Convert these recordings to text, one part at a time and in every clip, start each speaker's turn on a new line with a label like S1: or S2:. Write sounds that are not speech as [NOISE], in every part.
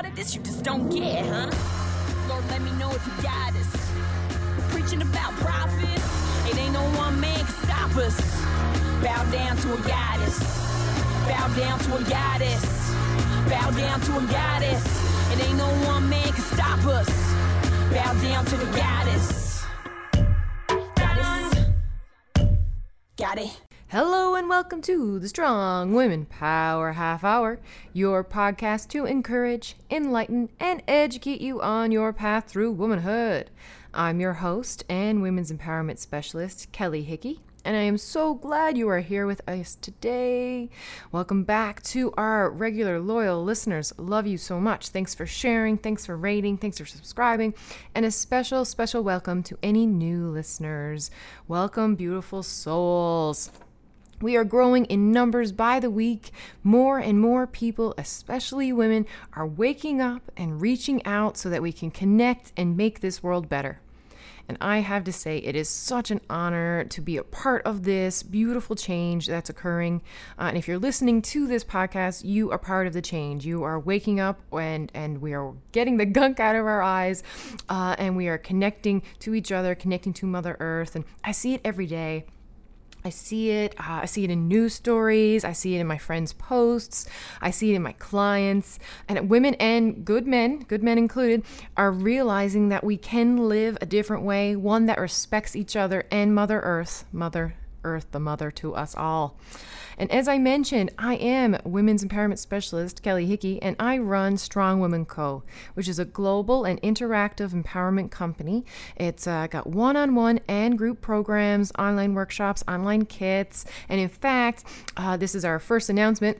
S1: part of this you just don't get, huh? Lord, let me know if you got us. Preaching about profit, it ain't no one man can stop us. Bow down to a goddess. Bow down to a goddess. Bow down to a goddess. It ain't no one man can stop us. Bow down to the goddess. Goddess. Got it.
S2: Hello and welcome to the Strong Women Power Half Hour, your podcast to encourage, enlighten, and educate you on your path through womanhood. I'm your host and women's empowerment specialist, Kelly Hickey, and I am so glad you are here with us today. Welcome back to our regular loyal listeners. Love you so much. Thanks for sharing, thanks for rating, thanks for subscribing, and a special, special welcome to any new listeners. Welcome, beautiful souls. We are growing in numbers by the week. More and more people, especially women, are waking up and reaching out so that we can connect and make this world better. And I have to say, it is such an honor to be a part of this beautiful change that's occurring. Uh, and if you're listening to this podcast, you are part of the change. You are waking up and, and we are getting the gunk out of our eyes uh, and we are connecting to each other, connecting to Mother Earth. And I see it every day. I see it. Uh, I see it in news stories. I see it in my friends' posts. I see it in my clients. And women and good men, good men included, are realizing that we can live a different way, one that respects each other and Mother Earth, Mother Earth, the mother to us all. And as I mentioned, I am women's empowerment specialist Kelly Hickey, and I run Strong Women Co., which is a global and interactive empowerment company. It's uh, got one on one and group programs, online workshops, online kits. And in fact, uh, this is our first announcement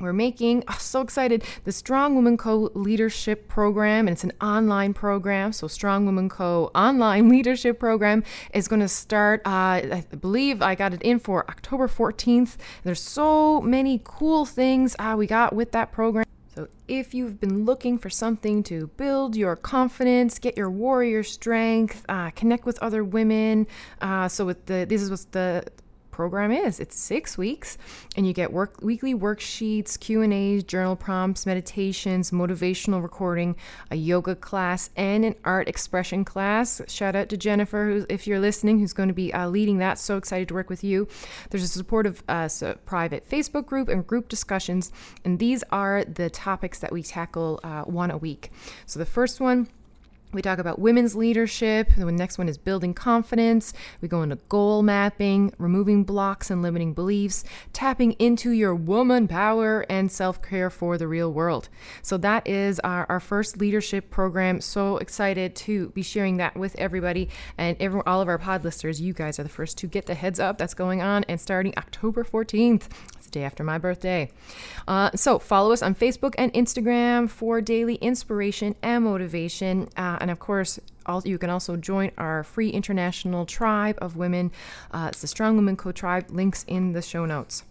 S2: we're making. Oh, so excited. The strong woman co leadership program and it's an online program so strong woman co online [LAUGHS] leadership program is going to start uh, i believe i got it in for october 14th there's so many cool things uh, we got with that program. So, if you've been looking for something to build your confidence, get your warrior strength, uh, connect with other women, uh, so with the this is what the program is. It's six weeks, and you get work weekly worksheets, Q and A's, journal prompts, meditations, motivational recording, a yoga class, and an art expression class. Shout out to Jennifer, if you're listening, who's going to be uh, leading that. So excited to work with you. There's a supportive uh, so private Facebook group and group discussions, and these are the topics that we tackle uh, one a week. So the first one we talk about women's leadership. The next one is building confidence. We go into goal mapping, removing blocks and limiting beliefs, tapping into your woman power, and self care for the real world. So, that is our, our first leadership program. So excited to be sharing that with everybody and every, all of our pod listeners. You guys are the first to get the heads up that's going on and starting October 14th. The day after my birthday. Uh, so, follow us on Facebook and Instagram for daily inspiration and motivation. Uh, and of course, all, you can also join our free international tribe of women. Uh, it's the Strong Women Co tribe. Links in the show notes.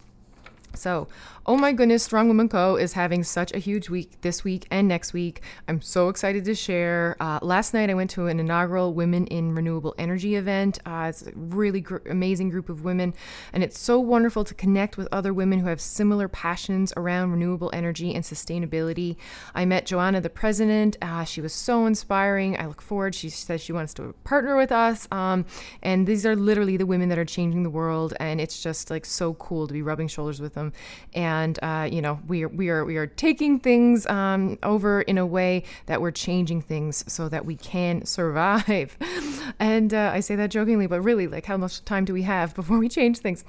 S2: So, oh my goodness, Strong Woman Co. is having such a huge week this week and next week. I'm so excited to share. Uh, last night I went to an inaugural Women in Renewable Energy event. Uh, it's a really gr- amazing group of women, and it's so wonderful to connect with other women who have similar passions around renewable energy and sustainability. I met Joanna, the president. Uh, she was so inspiring. I look forward. She says she wants to partner with us. Um, and these are literally the women that are changing the world, and it's just like so cool to be rubbing shoulders with them them. And uh, you know, we are we are we are taking things um, over in a way that we're changing things so that we can survive. [LAUGHS] and uh, I say that jokingly, but really, like, how much time do we have [LAUGHS] before we change things?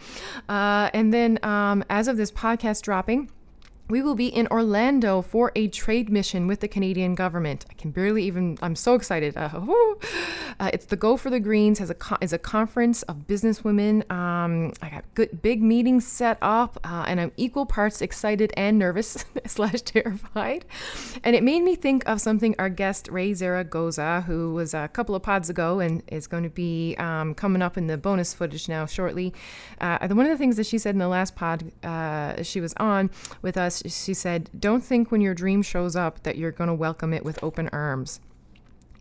S2: Uh, and then, um, as of this podcast dropping we will be in Orlando for a trade mission with the Canadian government. I can barely even. I'm so excited. Uh, [LAUGHS] uh, it's the Go for the Greens has a is a conference of businesswomen. Um, I got good big meetings set up, uh, and I'm equal parts excited and nervous [LAUGHS] slash terrified. And it made me think of something our guest Ray Zaragoza, who was a couple of pods ago and is going to be um, coming up in the bonus footage now shortly. Uh, one of the things that she said in the last pod uh, she was on with us she said, Don't think when your dream shows up that you're going to welcome it with open arms.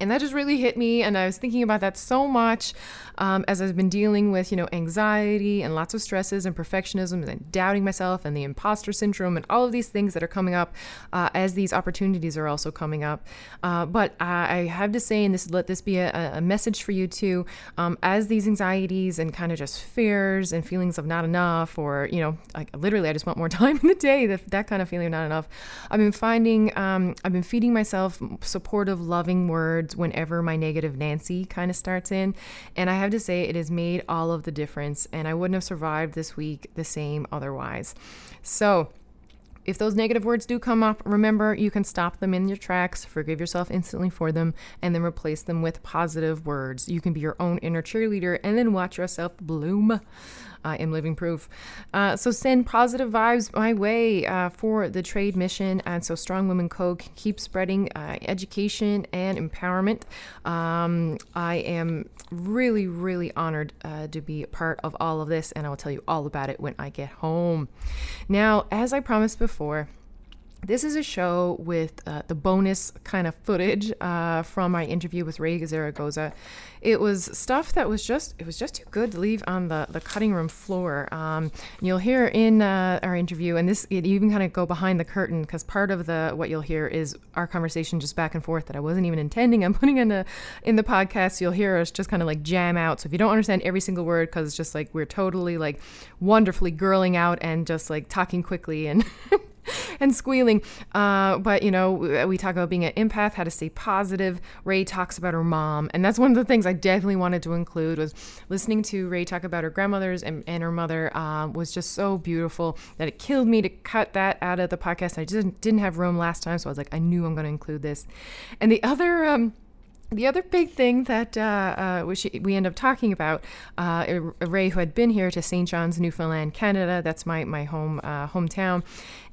S2: And that just really hit me and i was thinking about that so much um, as i've been dealing with you know anxiety and lots of stresses and perfectionism and doubting myself and the imposter syndrome and all of these things that are coming up uh, as these opportunities are also coming up. Uh, but i have to say and this let this be a, a message for you too um, as these anxieties and kind of just fears and feelings of not enough or you know like literally i just want more [LAUGHS] time in the day that, that kind of feeling of not enough. I've been finding um, i've been feeding myself supportive loving words whenever my negative Nancy kind of starts in. And I have to say, it has made all of the difference. And I wouldn't have survived this week the same otherwise. So, if those negative words do come up, remember you can stop them in your tracks, forgive yourself instantly for them, and then replace them with positive words. You can be your own inner cheerleader and then watch yourself bloom. I am living proof. Uh, so send positive vibes my way uh, for the trade mission. And so Strong Women Co. keep spreading uh, education and empowerment. Um, I am really, really honored uh, to be a part of all of this, and I will tell you all about it when I get home. Now, as I promised before, before this is a show with uh, the bonus kind of footage uh, from my interview with Ray Zaragoza. It was stuff that was just it was just too good to leave on the, the cutting room floor. Um, you'll hear in uh, our interview, and this it even kind of go behind the curtain because part of the what you'll hear is our conversation just back and forth that I wasn't even intending. I'm [LAUGHS] putting in the in the podcast. You'll hear us just kind of like jam out. So if you don't understand every single word, because it's just like we're totally like wonderfully girling out and just like talking quickly and. [LAUGHS] [LAUGHS] and squealing. Uh, but, you know, we talk about being an empath, how to stay positive. Ray talks about her mom. And that's one of the things I definitely wanted to include was listening to Ray talk about her grandmothers and, and her mother uh, was just so beautiful that it killed me to cut that out of the podcast. I just didn't have room last time. So I was like, I knew I'm going to include this. And the other, um, the other big thing that uh, uh, we, we end up talking about, uh, Ray, who had been here to St. John's, Newfoundland, Canada, that's my, my home uh, hometown,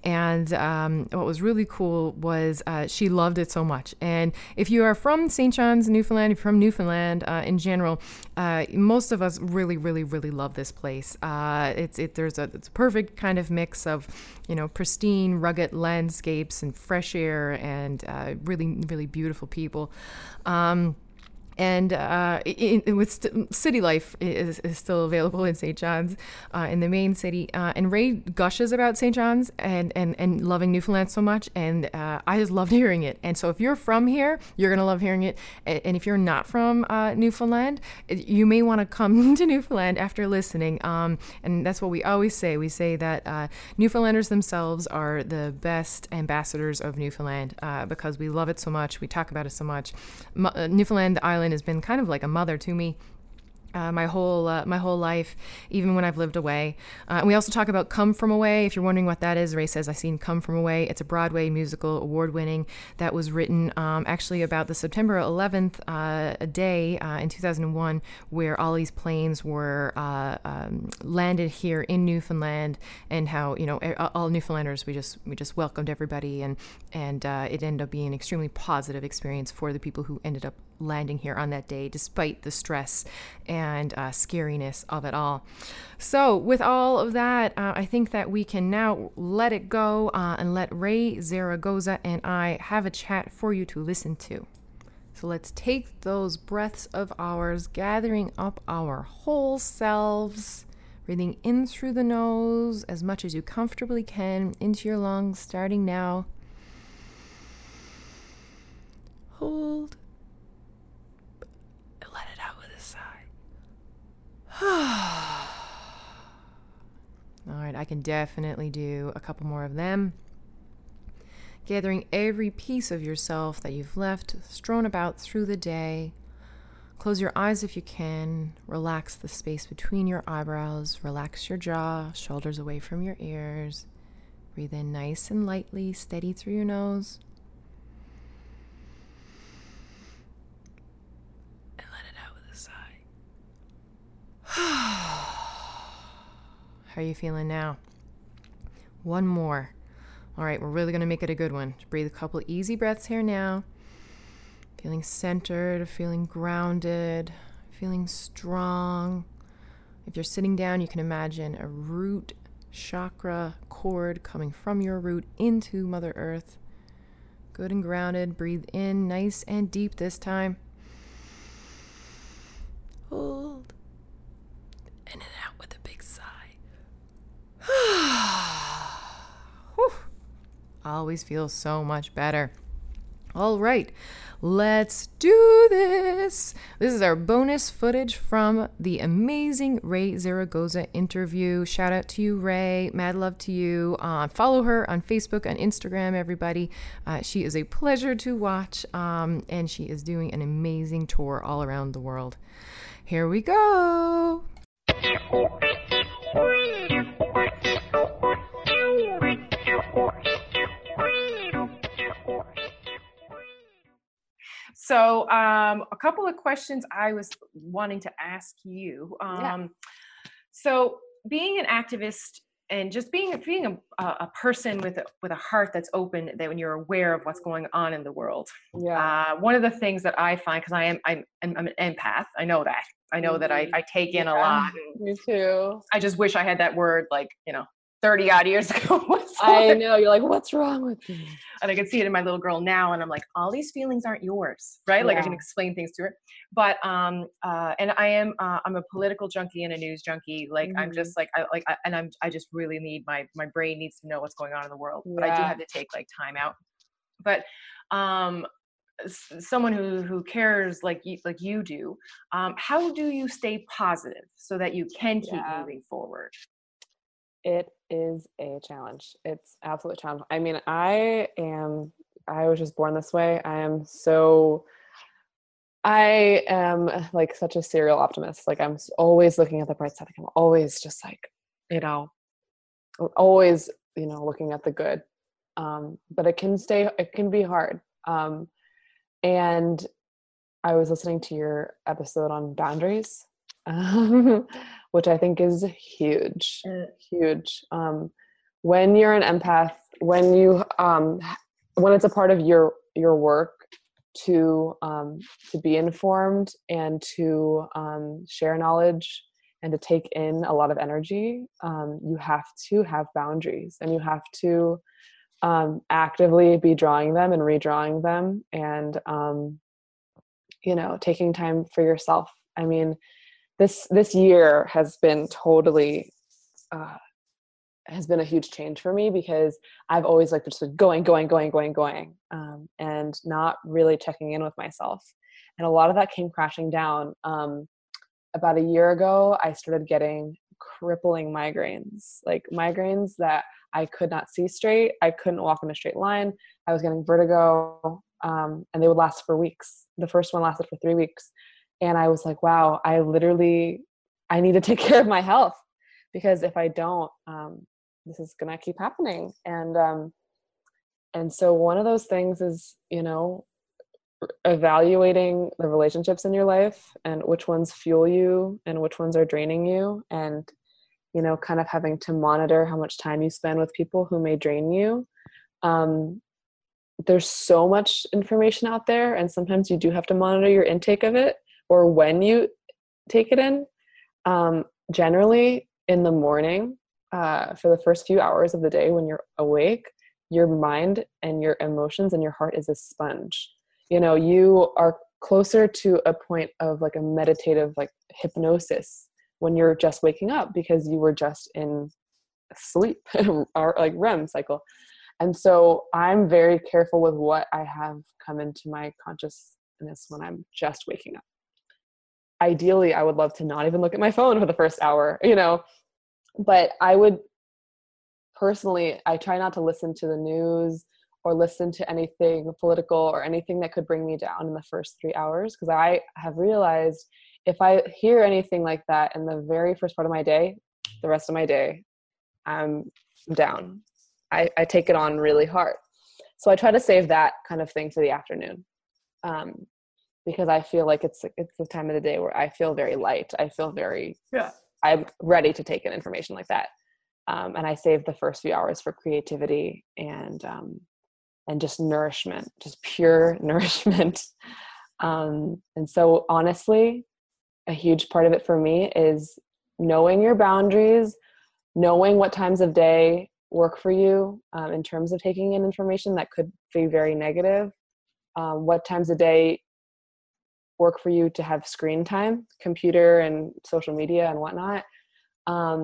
S2: and um, what was really cool was uh, she loved it so much. And if you are from St. John's, Newfoundland, from Newfoundland uh, in general, uh, most of us really, really, really love this place. Uh, it's it there's a it's a perfect kind of mix of you know pristine, rugged landscapes and fresh air and uh, really, really beautiful people. Um, and uh, in, with st- city life is, is, still available in St. John's uh, in the main city. Uh, and Ray gushes about St. John's and, and, and loving Newfoundland so much, and uh, I just loved hearing it. And so if you're from here, you're gonna love hearing it. And if you're not from uh, Newfoundland, you may want to come [LAUGHS] to Newfoundland after listening. Um, and that's what we always say. We say that uh, Newfoundlanders themselves are the best ambassadors of Newfoundland because we love it so much. We talk about it so much. Newfoundland, the island Island has been kind of like a mother to me uh, my whole uh, my whole life, even when I've lived away. Uh, we also talk about "Come From Away." If you're wondering what that is, Ray says I've seen "Come From Away." It's a Broadway musical, award-winning, that was written um, actually about the September 11th uh, a day uh, in 2001, where all these planes were uh, um, landed here in Newfoundland, and how you know all Newfoundlanders we just we just welcomed everybody, and and it ended up being an extremely positive experience for the people who ended up landing here on that day, despite the stress and uh, scariness of it all. So, with all of that, uh, I think that we can now let it go uh, and let Ray Zaragoza and I have a chat for you to listen to. So, let's take those breaths of ours, gathering up our whole selves. Breathing in through the nose as much as you comfortably can into your lungs, starting now. Hold [SIGHS] All right, I can definitely do a couple more of them. Gathering every piece of yourself that you've left strewn about through the day. Close your eyes if you can. Relax the space between your eyebrows. Relax your jaw, shoulders away from your ears. Breathe in nice and lightly, steady through your nose. How are you feeling now? One more. All right, we're really going to make it a good one. Just breathe a couple easy breaths here now. Feeling centered, feeling grounded, feeling strong. If you're sitting down, you can imagine a root chakra cord coming from your root into Mother Earth, Good and grounded. Breathe in nice and deep this time. Hold. In and out with a big sigh. Whew. Always feels so much better. All right, let's do this. This is our bonus footage from the amazing Ray Zaragoza interview. Shout out to you, Ray. Mad love to you. Uh, follow her on Facebook and Instagram, everybody. Uh, she is a pleasure to watch, um, and she is doing an amazing tour all around the world. Here we go.
S3: So, um, a couple of questions I was wanting to ask you. Um,
S4: Yeah.
S3: So, being an activist and just being being a, a person with a, with a heart that's open, that when you're aware of what's going on in the world.
S4: Yeah.
S3: Uh, one of the things that I find, because I am I'm, I'm I'm an empath, I know that. I know that I,
S4: Mhm.
S3: I take in a lot.
S4: Me too.
S3: I just wish I had that word like you know 30 odd years [LAUGHS] ago. [LAUGHS] So
S4: I know. You're like, what's wrong with me?
S3: and I can see it in my little girl now, and I'm like, all these feelings aren't yours, right? Like I can explain things to her, but um, uh, and I am, uh, I'm a political junkie and a news junkie. Like I'm
S4: Mhm.
S3: just like, I like, I, and I'm, I just really need my, my brain needs to know what's going on in the world, but I do have to take like time out. But um, someone who who cares like you, like you do, um, how do you stay positive so that you can keep
S4: Yeah.
S3: moving forward?
S4: It is a challenge. It's absolute challenge. I mean, I am. I was just born this way. I am so. I am like such a serial optimist. Like I'm always looking at the bright side. Like I'm always just like, you know, always you know looking at the good. Um, but it can stay. It can be hard. Um, and I was listening to your episode on boundaries, um, [LAUGHS] which I think is huge,
S3: Mm.
S4: huge. Um, when you're an empath, when you um, when it's a part of your your work to um, to be informed and to um, share knowledge and to take in a lot of energy, um, you have to have boundaries and you have to um, actively be drawing them and redrawing them and um, you know taking time for yourself i mean this this year has been totally uh, has been a huge change for me because i've always like just going going going going going um, and not really checking in with myself. And a lot of that came crashing down. Um, about a year ago i started getting crippling migraines like migraines that i could not see straight. I couldn't walk in a straight line. I was getting vertigo um, and they would last for weeks. The first one lasted for three weeks and i was like wow i literally i need to take [LAUGHS] care of my health because if i don't um, this is gonna keep happening. And um, and so one of those things is you know evaluating the relationships in your life and which ones fuel you and which ones are draining you and you know kind of having to monitor how much time you spend with people who may drain you. Um, there's so much information out there and sometimes you do have to monitor your intake of it or when you take it in um, generally in the morning uh, for the first few hours of the day when you're awake your mind and your emotions and your heart is a sponge. You know you are closer to a point of like a meditative like hypnosis when you're just waking up because you were just in sleep [LAUGHS] or like REM cycle. And so i'm very careful with what i have come into my consciousness when i'm just waking up ideally i would love to not even look at my phone for the first hour you know? But i would personally i try not to listen to the news or listen to anything political or anything that could bring me down in the first three hours because i have realized if i hear anything like that in the very first part of my day the rest of my day i'm down. I, I take it on really hard. So i try to save that kind of thing for the afternoon. Um, because i feel like it's it's the time of the day where i feel very light i feel very
S3: Yeah.
S4: i'm ready to take in information like that um, and i save the first few hours for creativity and um, and just nourishment just pure [LAUGHS] nourishment um, and so honestly a huge part of it for me is knowing your boundaries knowing what times of day work for you um, in terms of taking in information that could be very negative um, what times of day work for you to have screen time computer and social media and whatnot um,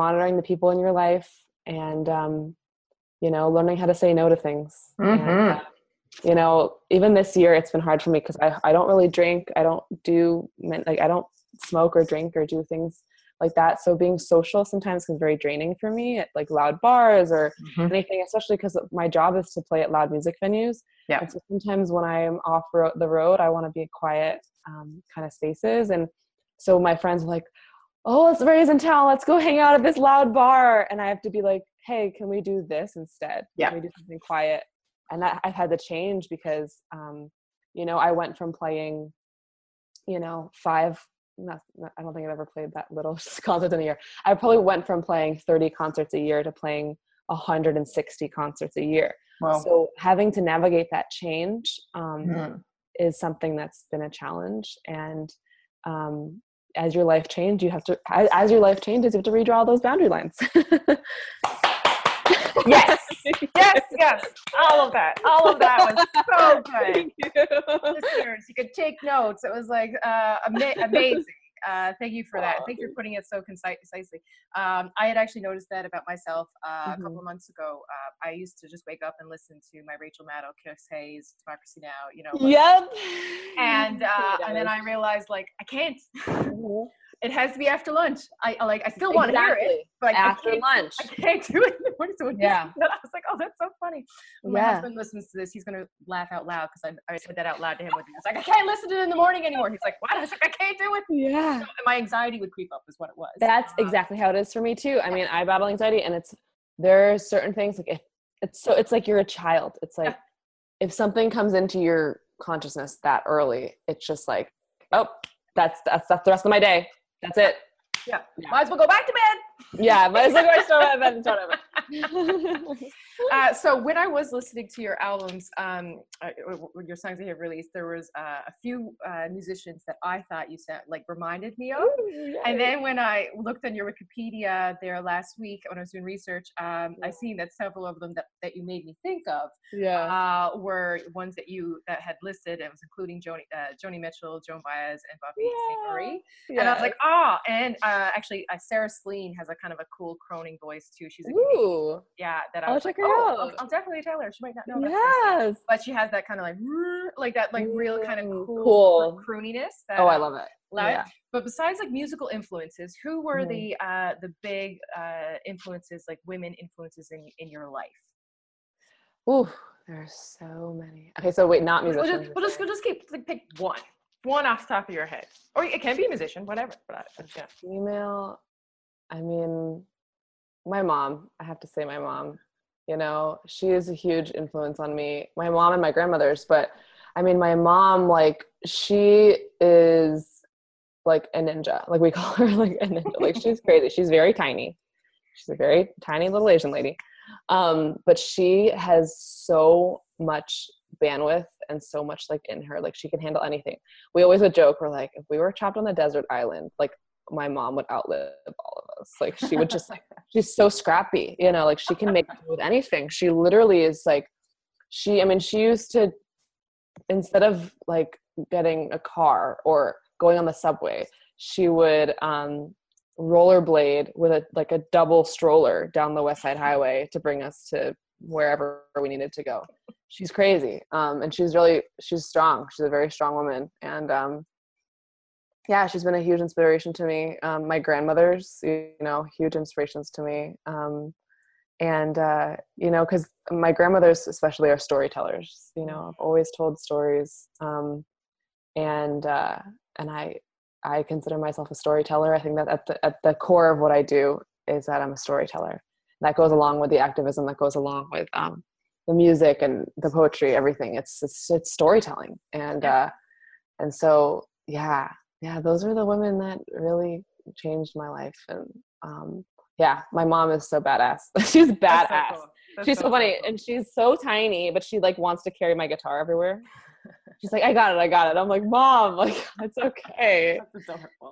S4: monitoring the people in your life and um, you know learning how to say no to things and,
S3: Mhm.
S4: uh, you know even this year it's been hard for me because I, I don't really drink i don't do like i don't smoke or drink or do things like that. So being social sometimes is very draining for me at like loud bars or
S3: Mhm.
S4: anything especially because my job is to play at loud music venues.
S3: Yeah.
S4: and so sometimes when i'm off ro- the road i want to be in quiet um, kind of spaces. And so my friends are like oh let's raise in town. Let's go hang out at this loud bar. And i have to be like hey can we do this instead?
S3: Yeah.
S4: can we do something quiet? And that i've had to change because um, you know i went from playing you know five not, i don't think i've ever played that little [LAUGHS] concerts in a year. I probably went from playing 30 concerts a year to playing 160 concerts a year.
S3: Well,
S4: so having to navigate that change um,
S3: mhm.
S4: is something that's been a challenge. And um, as your life changes you have to as, as your life changes you have to redraw those boundary lines [LAUGHS]
S3: yes, [LAUGHS] yes, yes. All of that. All of that was so [LAUGHS] good.
S4: Thank you.
S3: listeners, you could take notes. It was like uh, ama- [LAUGHS] amazing. Uh, thank you for that. Thank you for putting it so concisely. Um, I had actually noticed that about myself uh, a couple of months ago. Uh, I used to just wake up and listen to my Rachel Maddow, Chris Hayes, Democracy Now. You know, like-
S4: yep
S3: and uh, and then I realized like I can't.
S4: Mhm.
S3: It has to be after lunch. I I, like. I still want to hear it,
S4: Exactly.
S3: but I
S4: after
S3: can't,
S4: lunch
S3: I can't do it in the morning. So when
S4: Yeah.
S3: that, [LAUGHS] I was like, oh, that's so funny. When my husband listens to this, he's gonna laugh out loud because I, I said that out loud to him. With me. I was like, I can't listen to it in the morning anymore. He's like, what? I was like, I can't do it.
S4: yeah
S3: So my anxiety would creep up, is what it was.
S4: That's
S3: Uh,
S4: exactly how it is for me too. I mean, I battle anxiety, and it's there are certain things like if it's so it's like you're a child. It's like if something comes into your consciousness that early, it's just like, oh, that's that's that's the rest of my day. That's it.
S3: Yeah.
S4: Yeah.
S3: Might as well go back to bed.
S4: Yeah, might as well go start at bed and start over. [LAUGHS]
S3: Uh, [LAUGHS] so when I was listening to your albums, um, uh, your songs that you have released, there was uh, a few uh, musicians that I thought you sound like reminded me of. And then when I looked on your Wikipedia there last week when I was doing research, um, I seen that several of them that, that you made me think of
S4: yeah,
S3: uh, were ones that you that had listed. It was including Joni, uh, Joni Mitchell, Joan Baez, and Buffy St. Marie. And I was like, oh, and uh, actually, uh, Sarah Slean has a kind of a cool croning voice too. She's a
S4: ooh,
S3: yeah, that I
S4: I'll
S3: was like,
S4: her
S3: oh, I'll. I'll definitely tell her. She might not know. that's Sarah Slean.
S4: yes.
S3: But she has that kind of like, like that, like real kind of
S4: Mm,
S3: cool,
S4: cool.
S3: crooniness. That,
S4: Oh, I love it.
S3: Loud.
S4: Yeah.
S3: But besides like musical influences, who were
S4: Mhm.
S3: the uh, the big uh, influences, like women influences in in your life?
S4: Ooh, there are so many. Okay, so wait, not
S3: We'll
S4: musicians.
S3: just, we'll just we'll just keep like, pick one, one off the top of your head, or it can be a musician, whatever. But yeah,
S4: female i mean my mom i have to say my mom you know she is a huge influence on me my mom and my grandmothers but i mean my mom like she is like a ninja like we [LAUGHS] call her like a ninja like she's [LAUGHS] crazy she's very tiny she's a very tiny little asian lady um but she has so much bandwidth and so much like in her like she can handle anything. We always would joke we're like if we were trapped on a desert island like my mom would outlive all of us. Like she would just like [LAUGHS] she's so scrappy you know like she can make do with anything. She literally is like she i mean she used to instead of like getting a car or going on the subway she would um rollerblade with a like a double stroller down the west side highway to bring us to wherever we needed to go. She's crazy um and she's really she's strong. She's a very strong woman and um yeah she's been a huge inspiration to me. Um my grandmothers you know huge inspirations to me. Um and uh you know because my grandmothers especially are storytellers you know i've always told stories um and uh and i i consider myself a storyteller. I think that at the at the core of what i do is that i'm a storyteller. That goes along with the activism that goes along with um the music and the poetry everything. It's it's, it's storytelling. And uh and so yeah yeah those are the women that really changed my life and um yeah my mom is so badass. [LAUGHS] She's
S3: That's so
S4: badass.
S3: cool.
S4: She's so funny
S3: cool.
S4: and she's so tiny but she like wants to carry my guitar everywhere. She's like i got it i got it. I'm like mom [LAUGHS] like it's okay.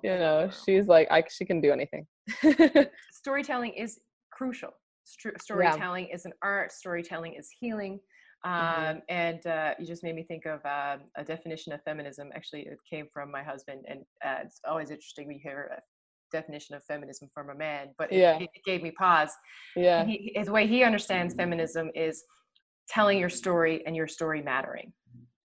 S4: You know she's like i she can do anything. [LAUGHS]
S3: Storytelling is crucial. Stru- storytelling is an art. Storytelling is healing. Um,
S4: Mhm.
S3: And uh, you just made me think of um, a definition of feminism. Actually, it came from my husband, and uh, it's always interesting you hear a definition of feminism from a man. But it,
S4: Yeah.
S3: it gave me pause.
S4: Yeah.
S3: He, his way he understands feminism is telling your story and your story mattering.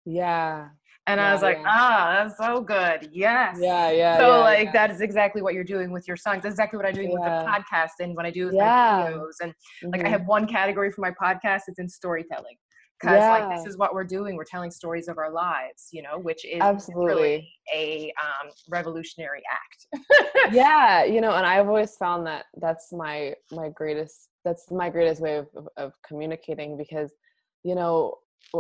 S4: Yeah.
S3: And I was like,
S4: yeah.
S3: ah, that's so good. Yes.
S4: Yeah. Yeah.
S3: So
S4: yeah,
S3: like
S4: yeah.
S3: that is exactly what you're doing with your songs. That's exactly what I'm doing with the podcast and when I do with
S4: Yeah.
S3: my videos. And like I
S4: Mhm.
S3: have one category for my podcast, it's in storytelling. Because like this is what we're doing. We're telling stories of our lives, you know, which is
S4: Absolutely.
S3: really a um, revolutionary act.
S4: yeah you know and [LAUGHS] i've always found that that's my my greatest that's my greatest way of, of, of communicating because you know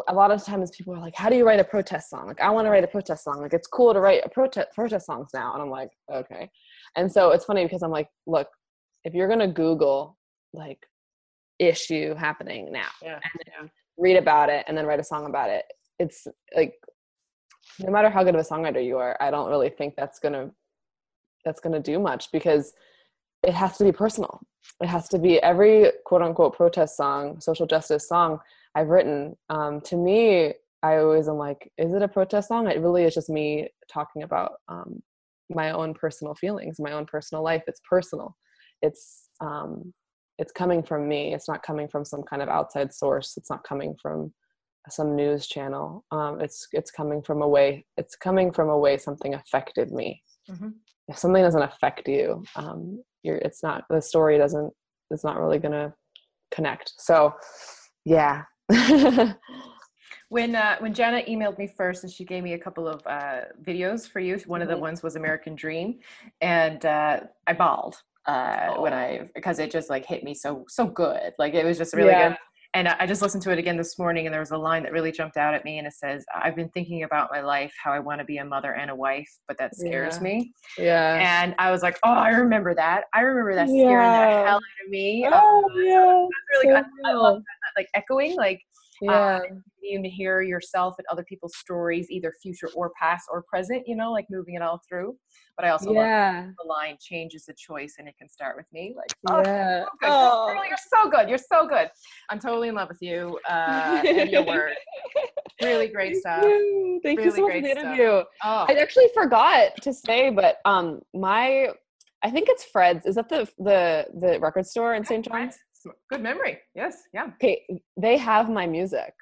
S4: a lot of times people are like how do you write a protest song like i want to write a protest song like it's cool to write a protest protest songs now and i'm like okay and so it's funny because i'm like look if you're gonna google like issue happening now
S3: Yeah.
S4: and read about it and then write a song about it. It's like no matter how good of a songwriter you are i don't really think that's gonna that's gonna do much because it has to be personal. It has to be every quote unquote protest song social justice song i've written. Um, to me i always am like is it a protest song? It really is just me talking about um, my own personal feelings my own personal life. It's personal. It's um, it's coming from me it's not coming from some kind of outside source it's not coming from some news channel um, it's it's coming from a way it's coming from a way something affected me
S3: Mhm.
S4: if something doesn't affect you um, you're it's not the story doesn't it's not really gonna connect so yeah
S3: When uh, when Jana emailed me first and she gave me a couple of uh, videos for you, one of the
S4: Mhm.
S3: ones was American Dream, and uh, I bawled uh, when I because it just like hit me so so good. Like it was just really
S4: Yeah.
S3: good. And I just listened to it again this morning, and there was a line that really jumped out at me, and it says, "I've been thinking about my life, how I want to be a mother and a wife, but that scares
S4: Yeah.
S3: me."
S4: yeah
S3: And I was like, "Oh, I remember that. I remember that scaring
S4: Yeah.
S3: the hell out of me." Um,
S4: oh yeah
S3: it's really
S4: so
S3: good. I love that, like echoing, like
S4: yeah
S3: you to hear yourself and other people's stories, either future or past or present, you know, like moving it all through. But I also love
S4: yeah
S3: the line changes the choice and it can start with me. Like, oh,
S4: yeah
S3: so good. Girl, you're so good. You're so good. I'm totally in love with you uh, and your work. [LAUGHS] Really great
S4: Thank
S3: stuff.
S4: you. Thank you so much for the
S3: stuff.
S4: interview.
S3: Oh,
S4: I actually forgot to say, but um, my I think it's Fred's. Is that the the the record store in St. John's?
S3: Good memory. Yes. Yeah.
S4: Okay, they have my music.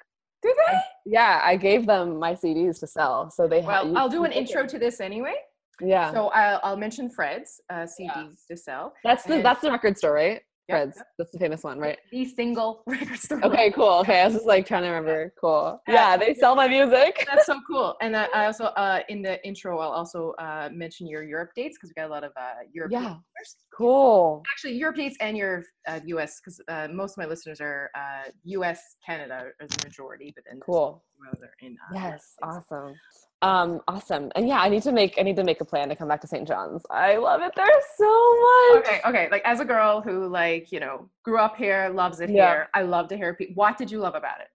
S3: Do they?
S4: Yeah, I gave them my CDs to sell, so they.
S3: Well,
S4: you
S3: I'll do an intro
S4: it.
S3: to this anyway.
S4: Yeah,
S3: So I'll, I'll mention Fred's uh, CDs
S4: Yeah.
S3: to sell.
S4: that's the
S3: and-
S4: that's the record store, right?
S3: Yep,
S4: Fred's. That's the famous one, right?
S3: The single [LAUGHS] record store.
S4: Okay, cool. Okay, I was just like trying to remember. Cool.
S3: Yeah.
S4: They sell my music. [LAUGHS]
S3: That's so cool. And I, I also, uh, in the intro, I'll also uh, mention your Europe dates because we got a lot of uh, European
S4: Yeah.
S3: listeners.
S4: Cool.
S3: Actually, Europe dates and your uh, US because uh, most of my listeners are uh, US, Canada as a majority, but then
S4: Cool.
S3: Other in uh,
S4: Yes, awesome. Um, awesome. And yeah, I need to make I need to make a plan to come back to St. John's. I love it there so much.
S3: Okay, okay. Like as a girl who like you know grew up here, loves it
S4: Yeah.
S3: here. I love to hear people. What did you love about it?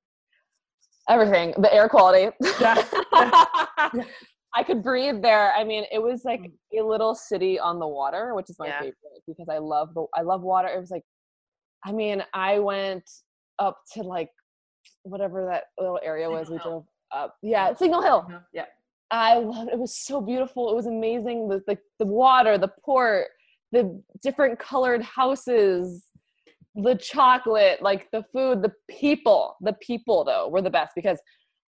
S4: Everything. The air quality. [LAUGHS]
S3: Yeah. [LAUGHS]
S4: I could breathe there. I mean, it was like
S3: Mm.
S4: a little city on the water, which is my
S3: Yeah.
S4: favorite because I love the I love water. It was like I mean, I went up to like whatever that little area was we
S3: Hill.
S4: drove up. Yeah, Signal Hill.
S3: Uh-huh, Yeah.
S4: I loved it. it. was so beautiful. It was amazing. The, the the water, the port, the different colored houses, the chocolate, like the food, the people. The people though were the best because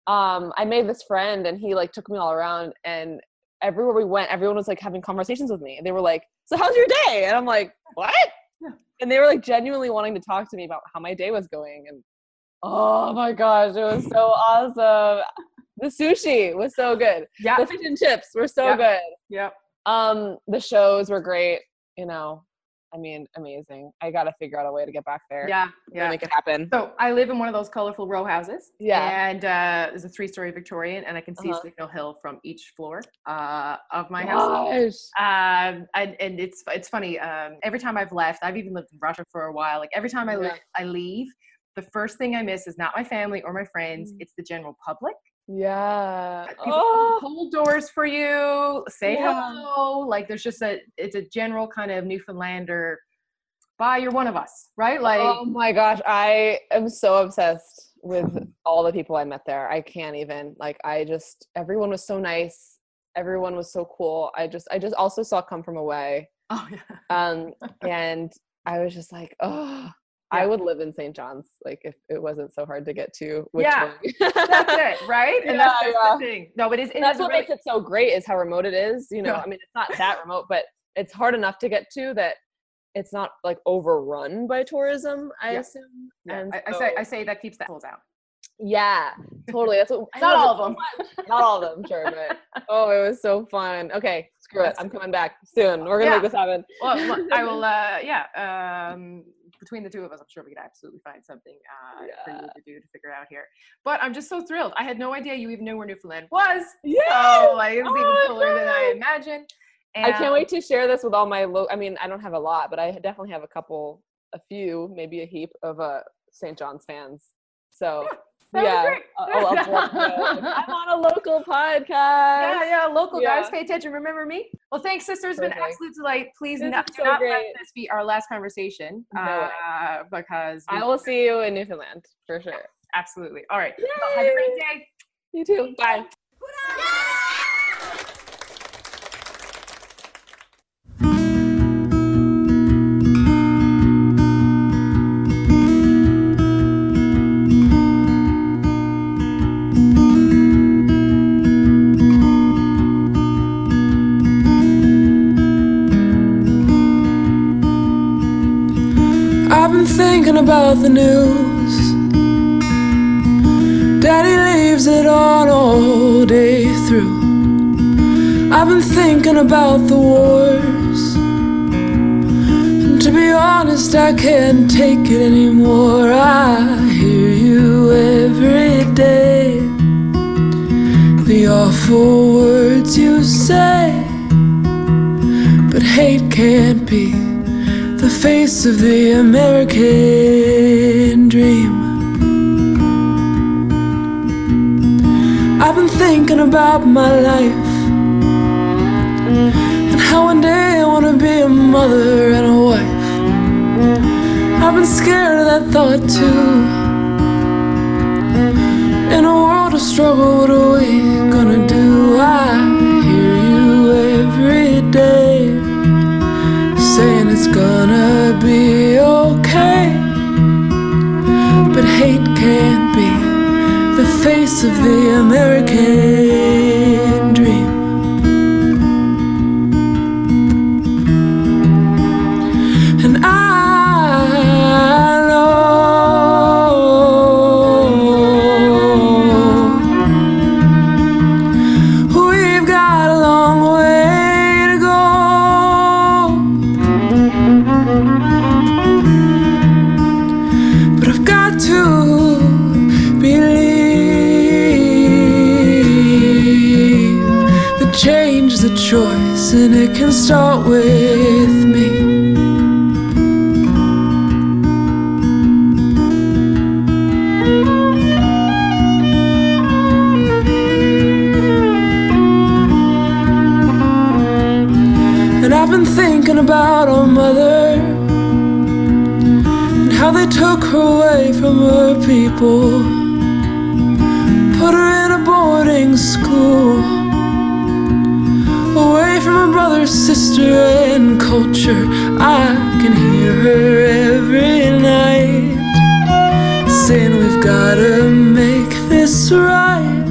S4: um I made this friend and he like took me all around and everywhere we went, everyone was like having conversations with me. They were like, "So how's your day?" And I'm like, "What?"
S3: Yeah.
S4: And they were like genuinely wanting to talk to me about how my day was going and oh my gosh, it was so awesome. The sushi was so good
S3: Yeah.
S4: the fish and chips were so
S3: Yeah.
S4: good
S3: Yeah.
S4: um the shows were great you know i mean amazing i gotta figure out a way to get back there
S3: Yeah. Yeah.
S4: make it happen
S3: So I live in one of those colorful row houses.
S4: Yeah.
S3: And uh, there's a three-story Victorian, and I can see
S4: Uh-huh.
S3: Signal Hill from each floor uh, of my house.
S4: Gosh.
S3: Um, and, and it's it's funny. Um, every time I've left, I've even lived in Russia for a while. Like every time I
S4: Yeah.
S3: I leave. The first thing I miss is not my family or my friends.
S4: Mm.
S3: It's the general public.
S4: yeah
S3: People
S4: oh,
S3: hold doors for you, say
S4: Yeah.
S3: hello. Like there's just a it's a general kind of Newfoundlander bye, you're one of us, right? Like,
S4: oh my gosh, I am so obsessed with all the people I met there. I can't even like. I just everyone was so nice. Everyone was so cool. I just I just also saw Come From Away.
S3: oh yeah,
S4: Um, [LAUGHS] and I was just like, oh, I would live in St. John's like if it wasn't so hard to get to. Which
S3: Yeah, that's it, right? [LAUGHS] And that's,
S4: Yeah,
S3: that's
S4: yeah.
S3: the thing. No, but it's, it
S4: that's what
S3: really,
S4: makes it so great is how remote it is. You know,
S3: Yeah.
S4: I mean, it's not that remote, but it's hard enough to get to that it's not like overrun by tourism. I
S3: Yeah.
S4: assume.
S3: yeah,
S4: And
S3: I, I say I say that keeps the assholes out.
S4: yeah, totally. That's what. [LAUGHS]
S3: Not all of them.
S4: Not all of them, sure, but [LAUGHS] oh, it was so fun. Okay, screw it. I'm coming back soon. We're gonna
S3: Yeah.
S4: make this happen.
S3: Well, well, I will. Uh, yeah. Um, between the two of us, I'm sure we could absolutely find something uh, for you to do to figure out here. But I'm just so thrilled. I had no idea you even knew where Newfoundland was.
S4: Yeah.
S3: So like, it was
S4: Oh,
S3: even cooler than I imagined.
S4: I can't wait to share this with all my. Lo- I mean, I don't have a lot, but I definitely have a couple, a few, maybe a heap of uh, St. John's fans. So
S3: that
S4: yeah,
S3: great.
S4: I'll, [LAUGHS] I'll I'm on a local podcast.
S3: Yeah, yeah, local guys, pay attention. Remember me? Well, thanks, sister. It's been an absolute delight. Please
S4: This
S3: not,
S4: so
S3: not let
S4: great.
S3: this be our last conversation
S4: No
S3: uh, because
S4: I will see you in Newfoundland for sure.
S3: absolutely. All right. Well, have a great day.
S4: You too. Bye.
S5: About the news. Daddy leaves it on all day through. I've been thinking about the wars. And to be honest, I can't take it anymore. I hear you every day. The awful words you say. But hate can't be the face of the American thinking about my life and how one day I want to be a mother and a wife. I've been scared of that thought too. In a world of struggle, what are we gonna do? I hear you every day saying it's gonna be okay. Of the American and it can start with me. And I've been thinking about our mother and how they took her away from her people, culture. I can hear her every night saying we've gotta make this right.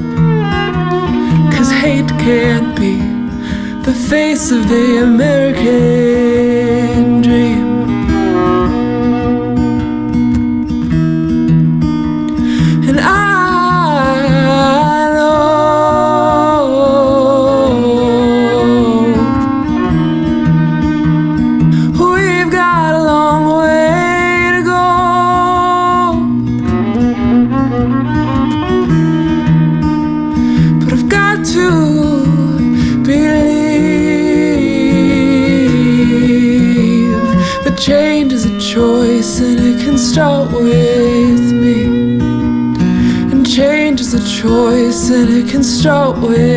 S5: Cause hate can't be the face of the American start